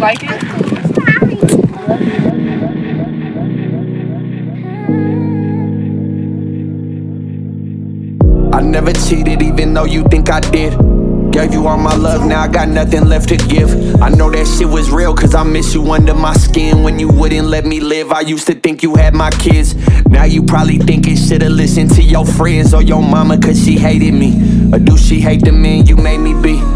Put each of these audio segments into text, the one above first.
Like it? I never cheated, even though you think I did. Gave you all my love, now I got nothing left to give. I know that shit was real, cause I miss you under my skin when you wouldn't let me live. I used to think you had my kids. Now you probably think it should've listened to your friends or your mama, cause she hated me. Or do she hate the man you made me be?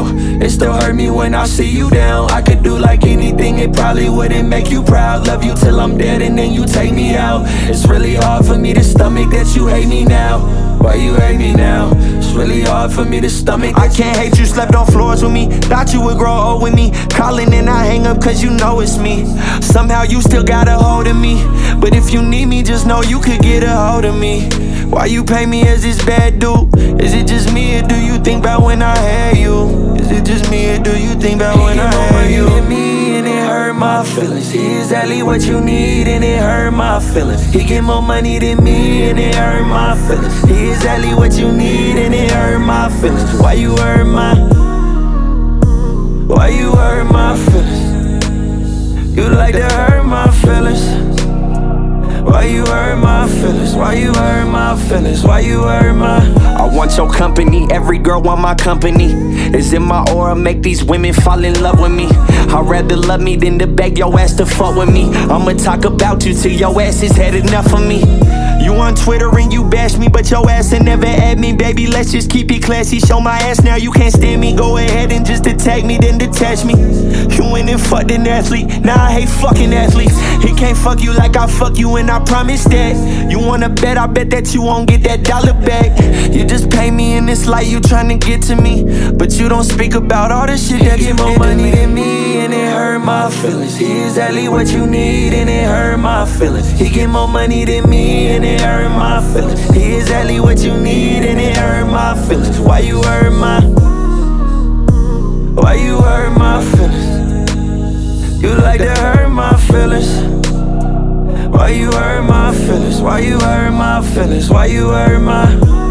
Out? It still hurt me when I see you down. I could do like anything, it probably wouldn't make you proud. Love you till I'm dead and then you take me out. It's really hard for me to stomach that you hate me now. Why you hate me now? It's really hard for me to stomach. I can't hate you, slept on floors with me. Thought you would grow old with me. Calling and I hang up cause you know it's me. Somehow you still got a hold of me. But if you need me, just know you could get a hold of me. Why you pay me as this bad dude? Is it just me or do you think about when I had you? Is it just me or do you think about when I had you? He me and it hurt my feelings. He exactly what you need and it hurt my feelings. He get more money than me and it hurt my feelings. He exactly what you need and it hurt my feelings. Why you hurt my? Why you hurt my feelings? You like to hurt my feelings. Why you hurt my feelings? Why you hurt my feelings? Why you hurt my? I want your company, every girl want my company. Is in my aura, make these women fall in love with me. I'd rather love me than to beg your ass to fuck with me. I'ma talk about you till your ass has had enough of me. You on Twitter and you bash me, but your ass ain't never at me, baby. Let's just keep it classy. Show my ass now, you can't stand me. Go ahead and just attack me, then detach me. You went and fucked an athlete. Now I hate fucking athletes. He can't fuck you like I fuck you, and I promise that. You wanna bet? I bet that you won't get that dollar back. Just like me in this light, you tryna get to me. But you don't speak about all the shit that get more money than me, and it hurt my feelings. He exactly what you need, and it hurt my feelings. He get more money than me, and it hurt my feelings. He exactly what you need, and it hurt my feelings. Why you hurt my? Why you hurt my feelings? You like to hurt my feelings. Why you hurt my feelings? Why you hurt my feelings? Why you hurt my?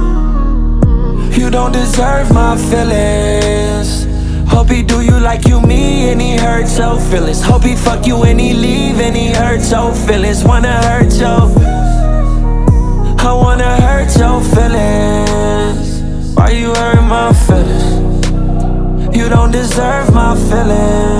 You don't deserve my feelings. Hope he do you like you me and he hurt your feelings. Hope he fuck you and he leave and he hurt your feelings. Wanna hurt your I wanna hurt your feelings. Why you hurt my feelings? You don't deserve my feelings.